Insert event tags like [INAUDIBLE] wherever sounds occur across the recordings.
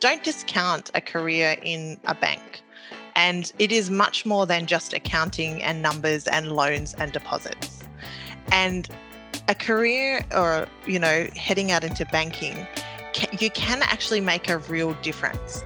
don't discount a career in a bank. And it is much more than just accounting and numbers and loans and deposits. And a career or, you know, heading out into banking, you can actually make a real difference.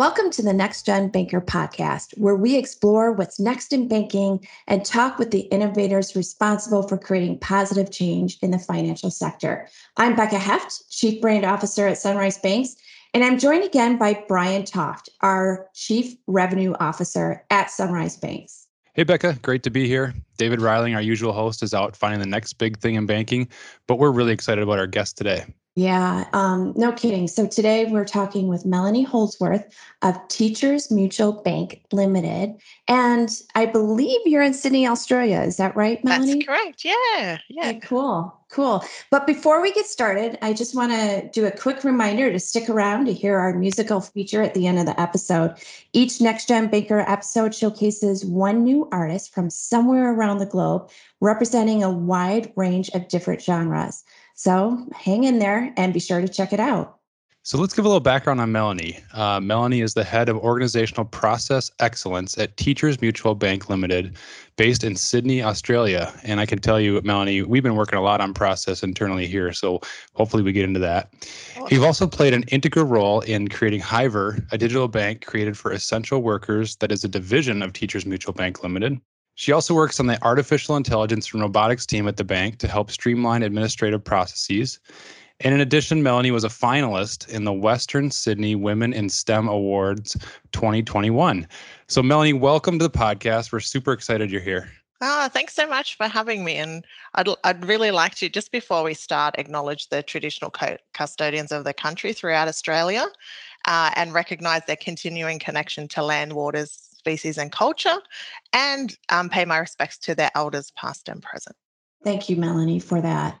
Welcome to the Next Gen Banker podcast, where we explore what's next in banking and talk with the innovators responsible for creating positive change in the financial sector. I'm Becca Heft, Chief Brand Officer at Sunrise Banks, and I'm joined again by Brian Toft, our Chief Revenue Officer at Sunrise Banks. Hey, Becca, great to be here. David Reiling, our usual host, is out finding the next big thing in banking, but we're really excited about our guest today. Yeah, um, no kidding. So today we're talking with Melanie Holdsworth of Teachers Mutual Bank Limited. And I believe you're in Sydney, Australia. Is that right, Melanie? That's correct. Yeah. Yeah. Okay, cool. Cool. But before we get started, I just want to do a quick reminder to stick around to hear our musical feature at the end of the episode. Each Next Gen Banker episode showcases one new artist from somewhere around the globe, representing a wide range of different genres. So hang in there and be sure to check it out. So let's give a little background on Melanie. Uh, Melanie is the head of organizational process excellence at Teachers Mutual Bank Limited, based in Sydney, Australia. And I can tell you, Melanie, we've been working a lot on process internally here. So hopefully we get into that. You've also played an integral role in creating Hiver, a digital bank created for essential workers that is a division of Teachers Mutual Bank Limited. She also works on the artificial intelligence and robotics team at the bank to help streamline administrative processes. And in addition, Melanie was a finalist in the Western Sydney Women in STEM Awards 2021. So, Melanie, welcome to the podcast. We're super excited you're here. Oh, thanks so much for having me. And I'd, I'd really like to, just before we start, acknowledge the traditional co- custodians of the country throughout Australia uh, and recognize their continuing connection to land, waters, species and culture, and um, pay my respects to their elders, past and present. Thank you, Melanie, for that.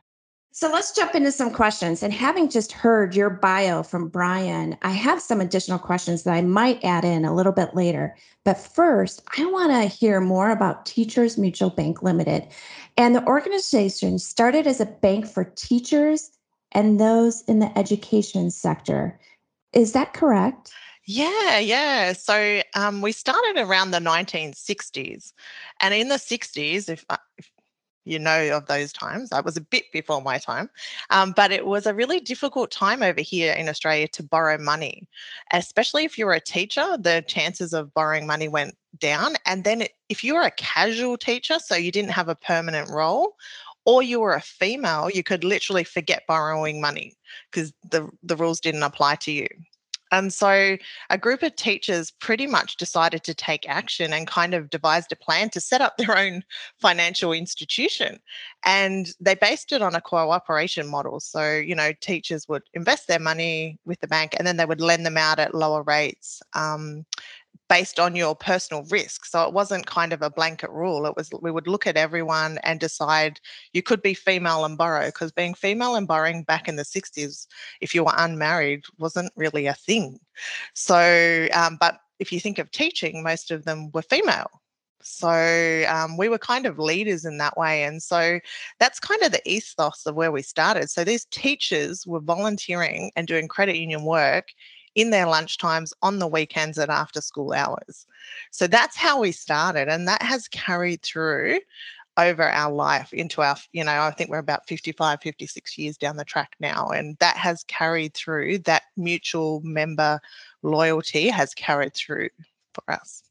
So let's jump into some questions. And having just heard your bio from Brian, I have some additional questions that I might add in a little bit later. But first, I want to hear more about Teachers Mutual Bank Limited. And the organization started as a bank for teachers and those in the education sector. Is that correct? Yeah, yeah. So um, we started around the 1960s. And in the 60s, if, if you know of those times. I was a bit before my time, um, but it was a really difficult time over here in Australia to borrow money, especially if you were a teacher. The chances of borrowing money went down, and then if you were a casual teacher, so you didn't have a permanent role, or you were a female, you could literally forget borrowing money because the the rules didn't apply to you. And so a group of teachers pretty much decided to take action and kind of devised a plan to set up [LAUGHS] their own financial institution. And they based it on a cooperation model. So, you know, teachers would invest their money with the bank and then they would lend them out at lower rates. Um, based on your personal risk. So it wasn't kind of a blanket rule. It was we would look at everyone and decide you could be female and borrow because being female and borrowing back in the 60s, if you were unmarried, wasn't really a thing. So, um, but if you think of teaching, most of them were female. So um, we were kind of leaders in that way. And so that's kind of the ethos of where we started. So these teachers were volunteering and doing credit union work in their lunch times, on the weekends, and after school hours. So that's how we started. And that has carried through over our life into our, you know, I think we're about 55, 56 years down the track now. And that has carried through, that mutual member loyalty has carried through for us.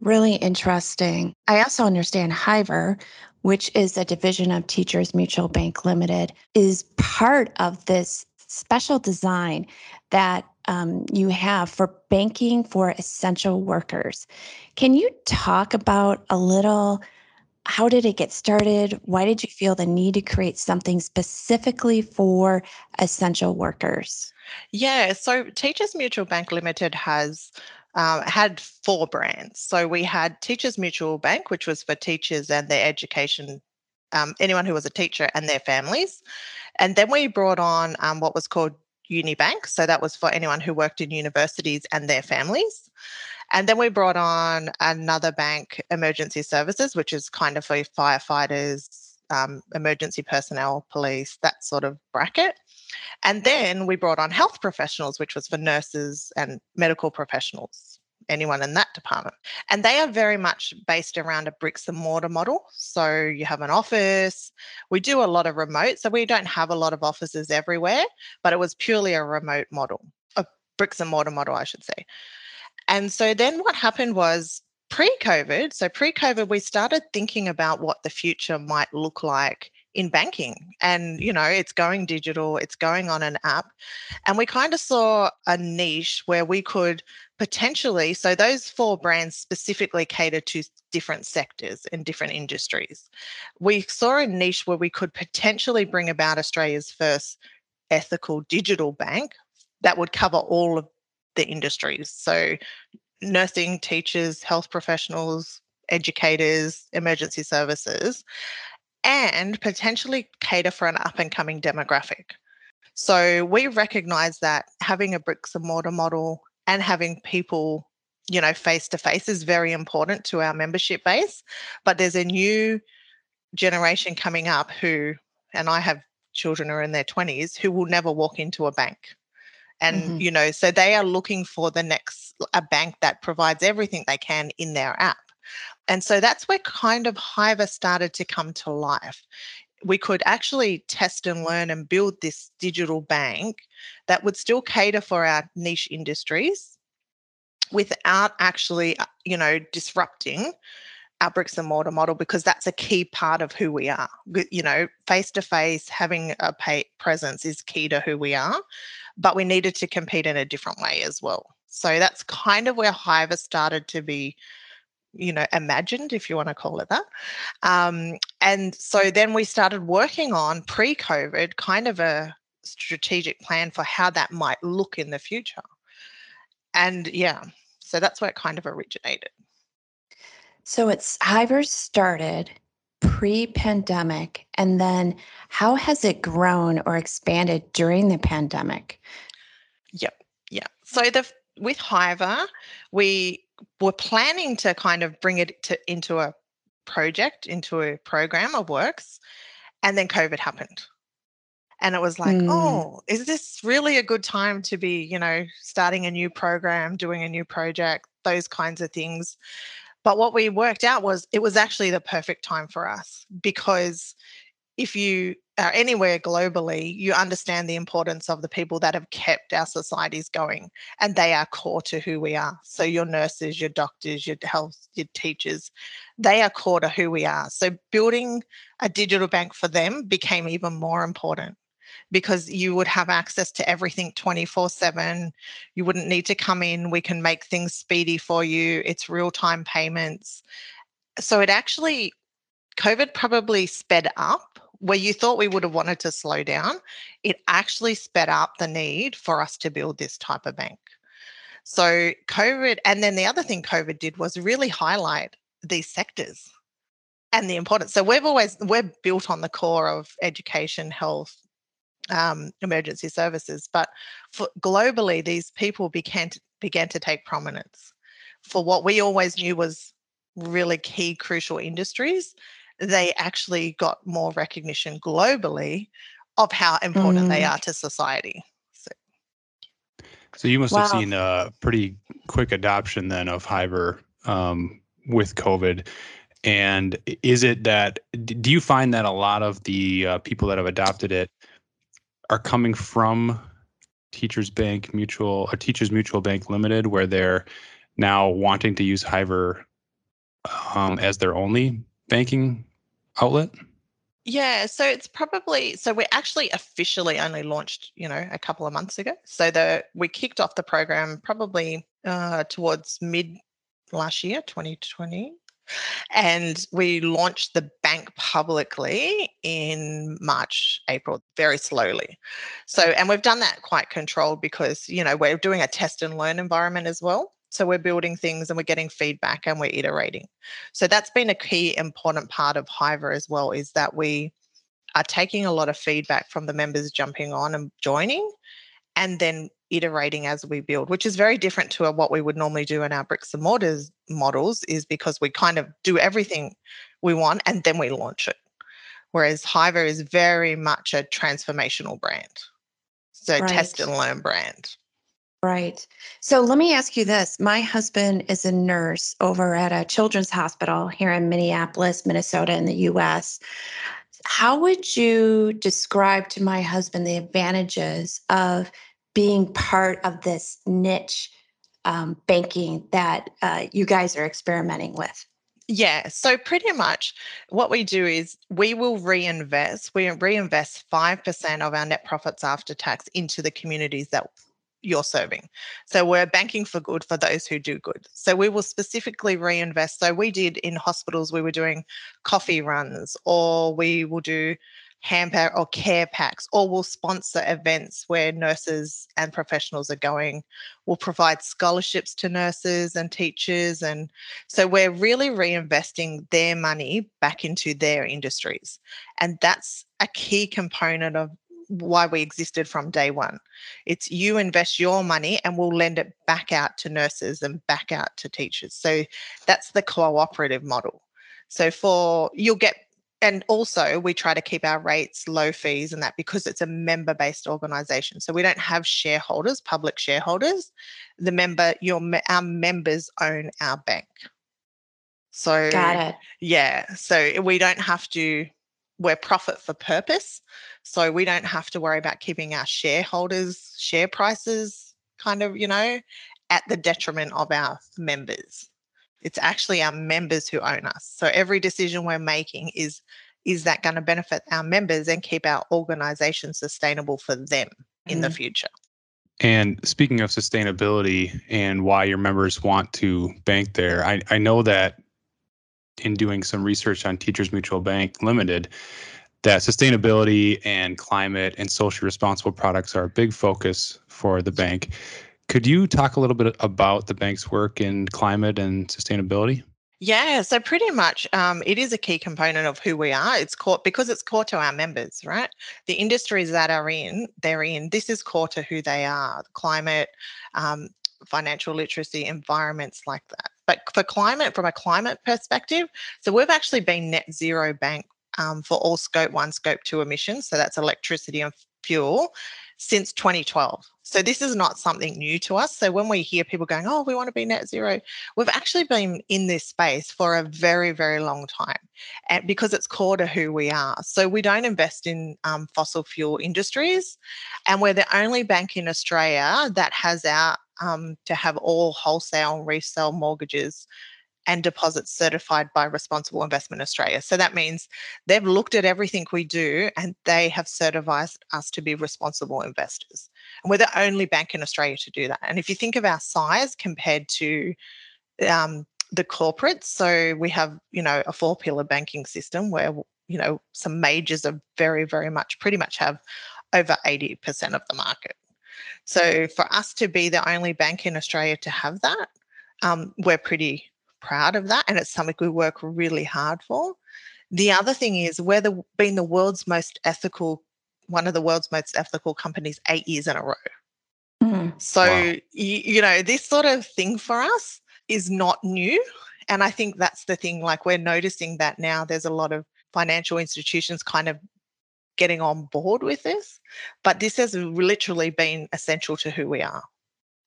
Really interesting. I also understand Hiver, which is a division of Teachers Mutual Bank Limited, is part of this special design that um, you have for banking for essential workers. Can you talk about a little? How did it get started? Why did you feel the need to create something specifically for essential workers? Yeah, so Teachers Mutual Bank Limited has um, had four brands. So we had Teachers Mutual Bank, which was for teachers and their education, um, anyone who was a teacher and their families. And then we brought on um, what was called Unibank. So that was for anyone who worked in universities and their families. And then we brought on another bank, Emergency Services, which is kind of for firefighters, um, emergency personnel, police, that sort of bracket. And then we brought on health professionals, which was for nurses and medical professionals, anyone in that department. And they are very much based around a bricks and mortar model. So you have an office. We do a lot of remote. So we don't have a lot of offices everywhere, but it was purely a remote model, a bricks and mortar model, I should say. And so then what happened was pre COVID, so pre COVID, we started thinking about what the future might look like in banking. And, you know, it's going digital, it's going on an app. And we kind of saw a niche where we could potentially, so those four brands specifically cater to different sectors and different industries. We saw a niche where we could potentially bring about Australia's first ethical digital bank that would cover all of the industries. So, nursing, teachers, health professionals, educators, emergency services, and potentially cater for an up and coming demographic. So, we recognize that having a bricks and mortar model and having people you know face to face is very important to our membership base but there's a new generation coming up who and i have children who are in their 20s who will never walk into a bank and mm-hmm. you know so they are looking for the next a bank that provides everything they can in their app and so that's where kind of Hiver started to come to life we could actually test and learn and build this digital bank that would still cater for our niche industries without actually uh, you know disrupting our bricks and mortar model because that's a key part of who we are you know face to face having a pay presence is key to who we are but we needed to compete in a different way as well. So that's kind of where Hiver started to be, you know, imagined, if you want to call it that. Um, and so then we started working on pre COVID kind of a strategic plan for how that might look in the future. And yeah, so that's where it kind of originated. So it's Hiver started pre-pandemic and then how has it grown or expanded during the pandemic yep yeah so the with hiver we were planning to kind of bring it to into a project into a program of works and then covid happened and it was like mm. oh is this really a good time to be you know starting a new program doing a new project those kinds of things but what we worked out was it was actually the perfect time for us because if you are anywhere globally, you understand the importance of the people that have kept our societies going, and they are core to who we are. So, your nurses, your doctors, your health, your teachers, they are core to who we are. So, building a digital bank for them became even more important because you would have access to everything 24 7. You wouldn't need to come in. We can make things speedy for you. It's real time payments. So it actually, COVID probably sped up where you thought we would have wanted to slow down. It actually sped up the need for us to build this type of bank. So COVID, and then the other thing COVID did was really highlight these sectors and the importance. So we've always we're built on the core of education, health, um, emergency services. But for, globally, these people began to, began to take prominence for what we always knew was really key, crucial industries. They actually got more recognition globally of how important mm. they are to society. So, so you must wow. have seen a pretty quick adoption then of Hiver um, with COVID. And is it that, do you find that a lot of the uh, people that have adopted it are coming from Teachers Bank Mutual or Teachers Mutual Bank Limited, where they're now wanting to use Hiver um, as their only banking outlet? Yeah, so it's probably so we actually officially only launched, you know, a couple of months ago. So the we kicked off the program probably uh, towards mid last year, 2020, and we launched the bank publicly in March, April, very slowly. So, and we've done that quite controlled because, you know, we're doing a test and learn environment as well. So we're building things and we're getting feedback and we're iterating. So that's been a key important part of Hiver as well is that we are taking a lot of feedback from the members jumping on and joining and then iterating as we build, which is very different to what we would normally do in our bricks and mortars models, is because we kind of do everything we want and then we launch it. whereas Hiver is very much a transformational brand. So Right. test and learn brand. Right. So let me ask you this. My husband is a nurse over at a children's hospital here in Minneapolis, Minnesota, in the US. How would you describe to my husband the advantages of being part of this niche um, banking that uh, you guys are experimenting with? Yeah. So pretty much what we do is we will reinvest. We reinvest 5% of our net profits after tax into the communities that you're serving. So we're banking for good for those who do good. So we will specifically reinvest. So we did in hospitals, we were doing coffee runs, or we will do hamper or care packs, or we'll sponsor events where nurses and professionals are going. We'll provide scholarships to nurses and teachers. And so we're really reinvesting their money back into their industries. And that's a key component of why we existed from day one. It's you invest your money and we'll lend it back out to nurses and back out to teachers. So that's the cooperative model. So for you'll get and also we try to keep our rates low fees and that because it's a member based organization so we don't have shareholders public shareholders the member your our members own our bank so Got it. yeah so we don't have to we're profit for purpose so we don't have to worry about keeping our shareholders share prices kind of you know at the detriment of our members. It's actually our members who own us so every decision we're making is is that going to benefit our members and keep our organization sustainable for them in the Mhm. future. And speaking of sustainability and why your members want to bank there, I, I know that in doing some research on Teachers Mutual Bank Limited, that sustainability and climate and socially responsible products are a big focus for the bank. Could you talk a little bit about the bank's work in climate and sustainability? Yeah, so pretty much um, it is a key component of who we are. It's core because it's core to our members, right? The industries that are in, they're in, this is core to who they are climate, um, financial literacy, environments like that. But for climate, from a climate perspective, so we've actually been net zero bank um, for all scope one, scope two emissions. So that's electricity and fuel since 2012. So this is not something new to us. So when we hear people going, oh, we want to be net zero, we've actually been in this space for a very, very long time and because it's core to who we are. So we don't invest in um, fossil fuel industries. And we're the only bank in Australia that has our um, to have all wholesale and resale mortgages and deposits certified by Responsible Investment Australia. So that means they've looked at everything we do and they have certified us to be responsible investors. And we're the only bank in Australia to do that. And if you think of our size compared to um, the corporates, so we have, you know, a four pillar banking system where, you know, some majors are very, very much, pretty much have over 80% of the market. So for us to be the only bank in Australia to have that, um, we're pretty proud of that. And it's something we work really hard for. The other thing is we're the, being the world's most ethical, one of the world's most ethical companies eight years in a row. Mm. So, Wow. y- you know, this sort of thing for us is not new. And I think that's the thing. Like, we're noticing that now there's a lot of financial institutions kind of getting on board with this. But this has literally been essential to who we are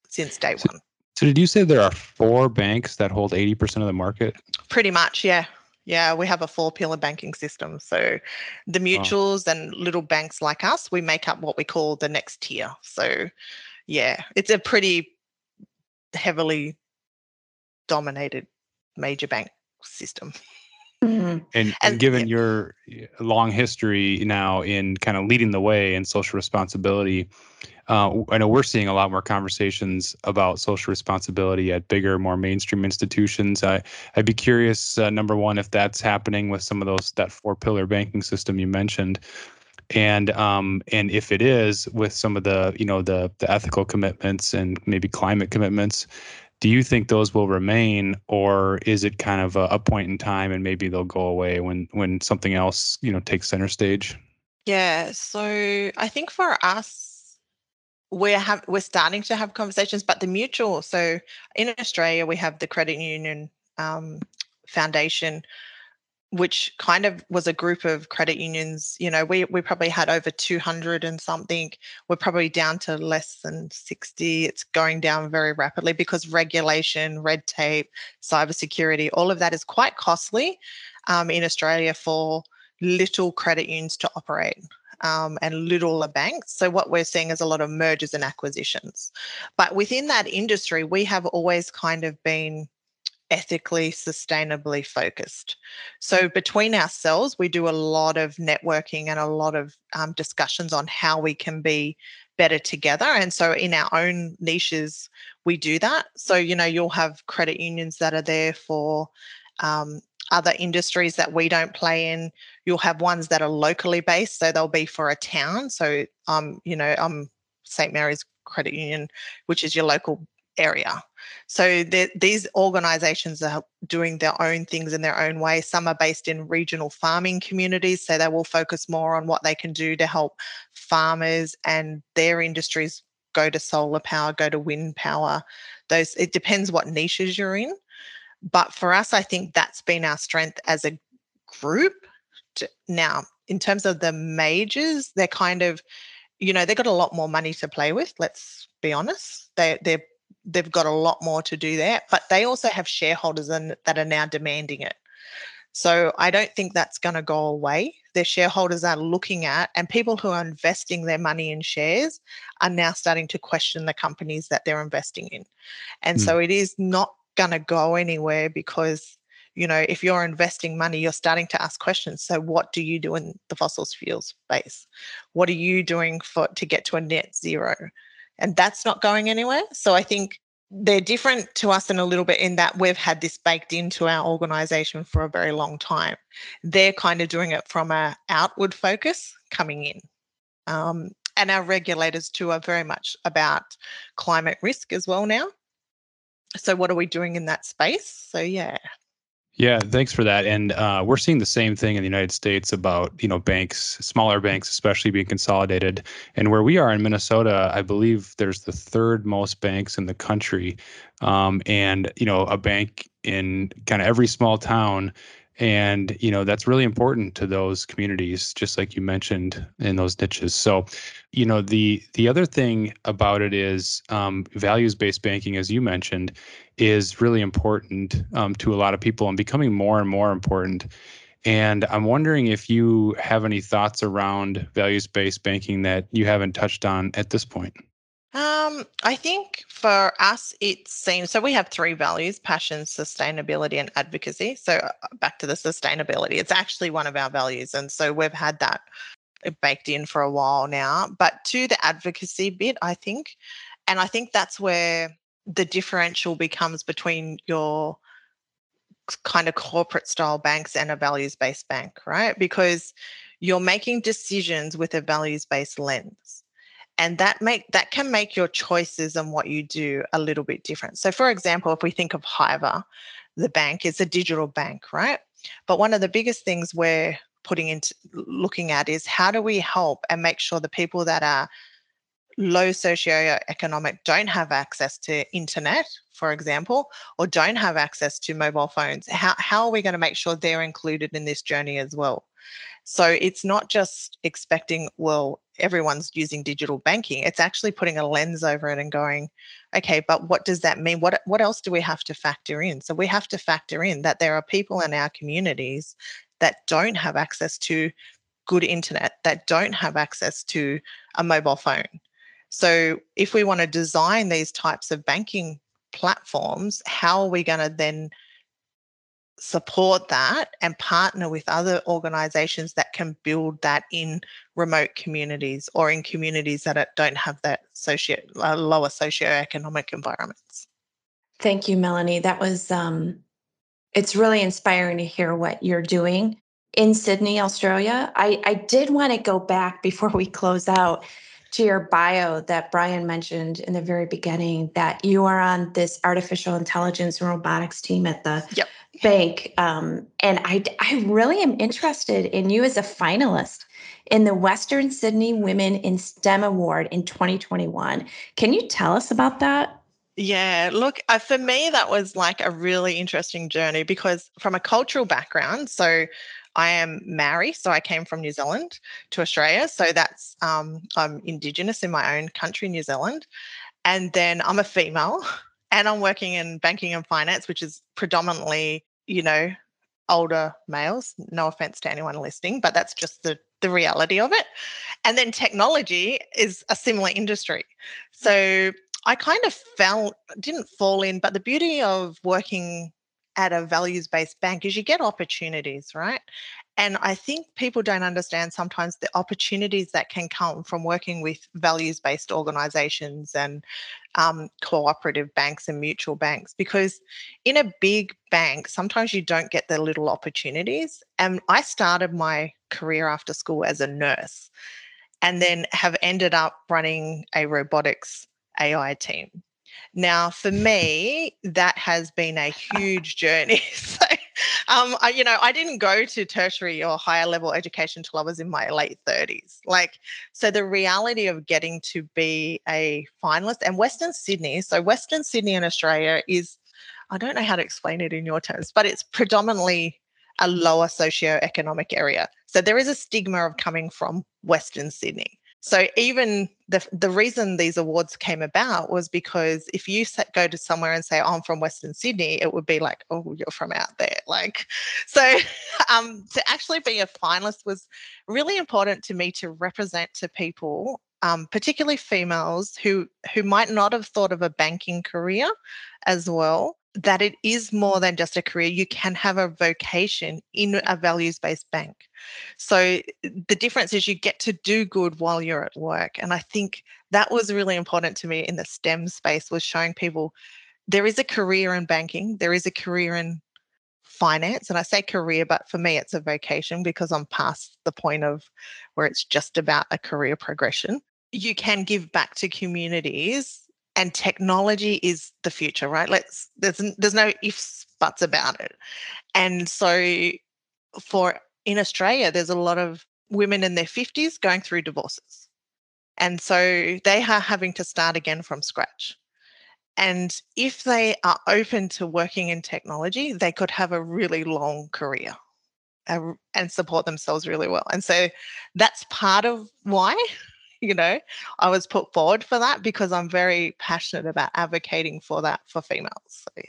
since day So- one. So, did you say there are four banks that hold 80% of the market? Pretty much, yeah. Yeah, we have a four pillar banking system. So the mutuals and little banks like us, we make up what we call the next tier. So, yeah, it's a pretty heavily dominated major bank system. Mhm. And, and, given your long history now in kind of leading the way in social responsibility, uh, I know we're seeing a lot more conversations about social responsibility at bigger, more mainstream institutions. I, I'd be curious, uh, number one, if that's happening with some of those that four pillar banking system you mentioned, and um, and if it is with some of the you know the the ethical commitments and maybe climate commitments. Do you think those will remain, or is it kind of a, a point in time and maybe they'll go away when when something else you know takes center stage? Yeah, so I think for us, we're have we're starting to have conversations, but the mutual. So in Australia, we have the credit union um, foundation. Which kind of was a group of credit unions. You know, we we probably had over 200 and something. We're probably down to less than 60. It's going down very rapidly because regulation, red tape, cybersecurity, all of that is quite costly um, in Australia for little credit unions to operate. Um, and littler banks. So, what we're seeing is a lot of mergers and acquisitions. But within that industry, we have always kind of been ethically, sustainably focused. So, between ourselves, we do a lot of networking and a lot of um, discussions on how we can be better together. And so, in our own niches, we do that. So, you know, you'll have credit unions that are there for um, other industries that we don't play in. You'll have ones that are locally based, so they'll be for a town. So, um, you know, um, St Mary's Credit Union, which is your local area. So these organizations are doing their own things in their own way. Some are based in regional farming communities, so they will focus more on what they can do to help farmers and their industries go to solar power, go to wind power. Those it depends what niches you're in. But for us, I think that's been our strength as a group. Now, in terms of the majors, they're kind of, you know, they've got a lot more money to play with. Let's be honest. They they're they've got a lot more to do there, but they also have shareholders in, that are now demanding it. So I don't think that's going to go away. Their shareholders are looking at, and people who are investing their money in shares are now starting to question the companies that they're investing in. And mm. so it is not going to go anywhere because, you know, if you're investing money, you're starting to ask questions. So what do you do in the fossil fuels space? What are you doing for to get to a net zero? And that's not going anywhere. So I think they're different to us in a little bit in that we've had this baked into our organization for a very long time. They're kind of doing it from a outward focus coming in. Um, and our regulators too are very much about climate risk as well now. So what are we doing in that space? So yeah. Yeah, thanks for that. And uh, we're seeing the same thing in the United States about you know banks, smaller banks especially being consolidated. And where we are in Minnesota, I believe there's the third most banks in the country, um, and you know a bank in kind of every small town and you know that's really important to those communities just like you mentioned in those niches. So you know the the other thing about it is um, values based banking as you mentioned is really important um, to a lot of people and becoming more and more important. And i'm wondering if you have any thoughts around values based banking that you haven't touched on at this point um, I think for us, it seems so. We have three values passion, sustainability, and advocacy. So, uh, back to the sustainability, it's actually one of our values. And so, we've had that uh, baked in for a while now. But to the advocacy bit, I think, and I think that's where the differential becomes between your kind of corporate style banks and a values based bank, right? Because you're making decisions with a values based lens and that make that can make your choices and what you do a little bit different. So for example if we think of hiver the bank is a digital bank right? But one of the biggest things we're putting into looking at is how do we help and make sure the people that are low socioeconomic don't have access to internet for example or don't have access to mobile phones how, how are we going to make sure they're included in this journey as well? So it's not just expecting, well, everyone's using digital banking. It's actually putting a lens over it and going, okay, but what does that mean? What what else do we have to factor in? So we have to factor in that there are people in our communities that don't have access to good internet, that don't have access to a mobile phone. So if we want to design these types of banking platforms, how are we going to then support that and partner with other organizations that can build that in remote communities or in communities that don't have that socio uh, lower socioeconomic environments. Thank you, Melanie. That was um, it's really inspiring to hear what you're doing in Sydney, Australia. I, I did want to go back before we close out to your bio that Brian mentioned in the very beginning that you are on this artificial intelligence and robotics team at the yep. bank. Um, and I, I really am interested in you as a finalist in the Western Sydney Women in STEM Award in 2021. Can you tell us about that? Yeah, look, uh, for me, that was like a really interesting journey because from a cultural background, so I am Maori, so I came from New Zealand to Australia. So that's um, I'm Indigenous in my own country, New Zealand, and then I'm a female, [LAUGHS] and I'm working in banking and finance, which is predominantly, you know, older males. No offense to anyone listening, but that's just the the reality of it. And then technology is a similar industry. So I kind of fell, didn't fall in, but the beauty of working at a values based bank is you get opportunities, right? And I think people don't understand sometimes the opportunities that can come from working with values based organizations and um, cooperative banks and mutual banks. Because in a big bank, sometimes you don't get the little opportunities. And I started my career after school as a nurse and then have ended up running a robotics AI team. Now, for [LAUGHS] me, that has been a [LAUGHS] huge journey. [LAUGHS] so, um, I, you know, I didn't go to tertiary or higher level education until I was in my late 30s. Like, so the reality of getting to be a finalist and Western Sydney, so Western Sydney in Australia is, I don't know how to explain it in your terms, but it's predominantly a lower socio-economic area. So there is a stigma of coming from Western Sydney. So even the the reason these awards came about was because if you go to somewhere and say, oh, "I'm from Western Sydney," it would be like, "Oh, you're from out there." Like, so [LAUGHS] um, to actually be a finalist was really important to me to represent to people, um, particularly females who who might not have thought of a banking career as well, that it is more than just a career. You can have a vocation in a values based bank. So the difference is you get to do good while you're at work. And I think that was really important to me in the STEM space was showing people there is a career in banking, there is a career in finance. And I say career, but for me, it's a vocation because I'm past the point of where it's just about a career progression. You can give back to communities and technology is the future right? Let's there's there's no ifs buts about it. And so for in australia there's a lot of women in their 50s going through divorces. And so they are having to start again from scratch. And if they are open to working in technology they could have a really long career and support themselves really well. And so that's part of why you know, I was put forward for that because I'm very passionate about advocating for that for females. So yeah.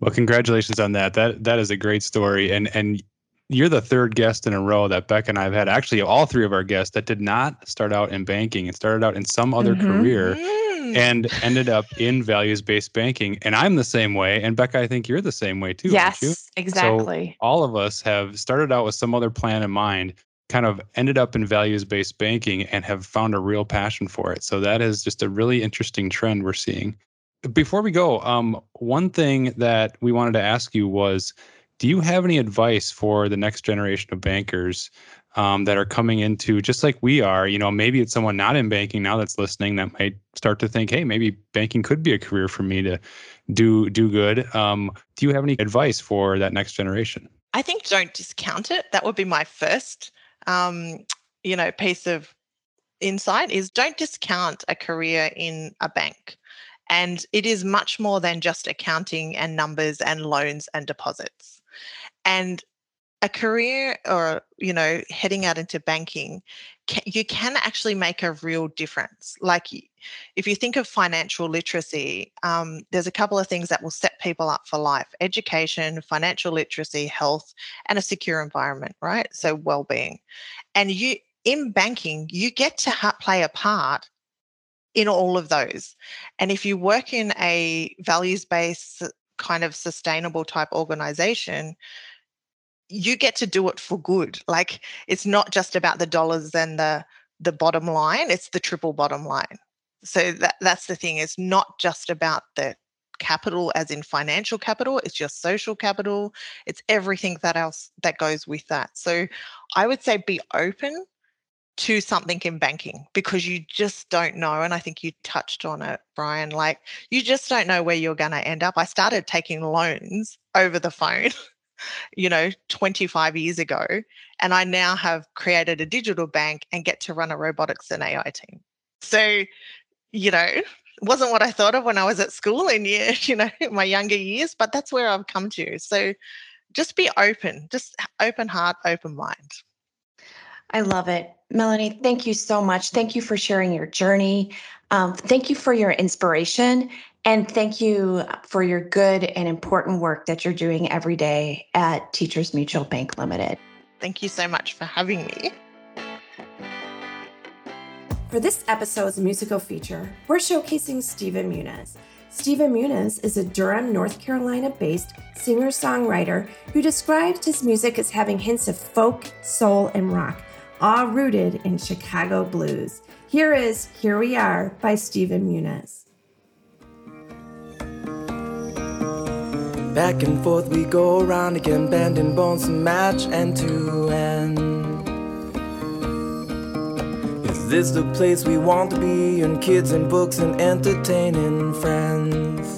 Well, congratulations on that. That that is a great story, and and you're the third guest in a row that Beck and I've had. Actually, all three of our guests that did not start out in banking and started out in some other mm-hmm. career. And ended up in values based banking. And I'm the same way. And Becca, I think you're the same way too. Yes, exactly. So all of us have started out with some other plan in mind kind of ended up in values based banking and have found a real passion for it. So that is just a really interesting trend we're seeing. Before we go, um, one thing that we wanted to ask you was do you have any advice for the next generation of bankers um, that are coming into just like we are? You know, maybe it's someone not in banking now that's listening that might start to think, hey, maybe banking could be a career for me to do do good. Um, do you have any advice for that next generation? I think don't discount it. That would be my first um, you know, piece of insight is don't discount a career in a bank. And it is much more than just accounting and numbers and loans and deposits. And a career or you know heading out into banking you can actually make a real difference. Like if you think of financial literacy um, there's a couple of things that will set people up for life education financial literacy health and a secure environment right? So well-being. And you in banking you get to ha- play a part in all of those. And if you work in a values-based kind of sustainable type organization you get to do it for good. Like it's not just about the dollars and the the bottom line, it's the triple bottom line. So that that's the thing. It's not just about the capital as in financial capital, it's your social capital, it's everything that else that goes with that. So I would say be open to something in banking because you just don't know. And I think you touched on it, Brian. Like, you just don't know where you're going to end up. I started taking loans over the phone [LAUGHS] you know, 25 years ago. And I now have created a digital bank and get to run a robotics and AI team. So, you know, [LAUGHS] wasn't what I thought of when I was at school in year, [LAUGHS] you know, my younger years, but that's where I've come to. So just be open, just open heart, open mind. I love it. Melanie, thank you so much. Thank you for sharing your journey. Um, thank you for your inspiration. And thank you for your good and important work that you're doing every day at Teachers Mutual Bank Limited. Thank you so much for having me. For this episode's musical feature, we're showcasing Stephen Muniz. Stephen Muniz is a Durham, North Carolina based singer songwriter who describes his music as having hints of folk, soul, and rock, all rooted in Chicago blues. Here is Here We Are by Stephen Muniz. Back and forth we go around again, bending bones to match end to end. Is this the place we want to be? And kids and books and entertaining friends.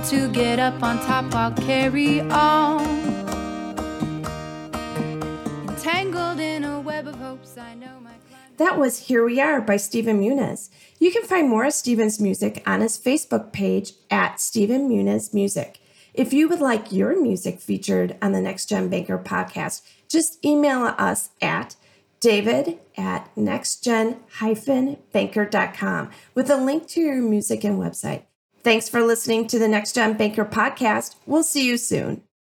Determined to get up on top, I'll carry on. Entangled in a web of hopes, I know my That was Here We Are by Steven Muniz. You can find more of Steven's music on his Facebook page at Steven Muniz Music. If you would like your music featured on the Next Gen Banker podcast, just email us at david at nextgen-banker.com with a link to your music and website. Thanks for listening to the Next Gen Banker podcast. We'll see you soon.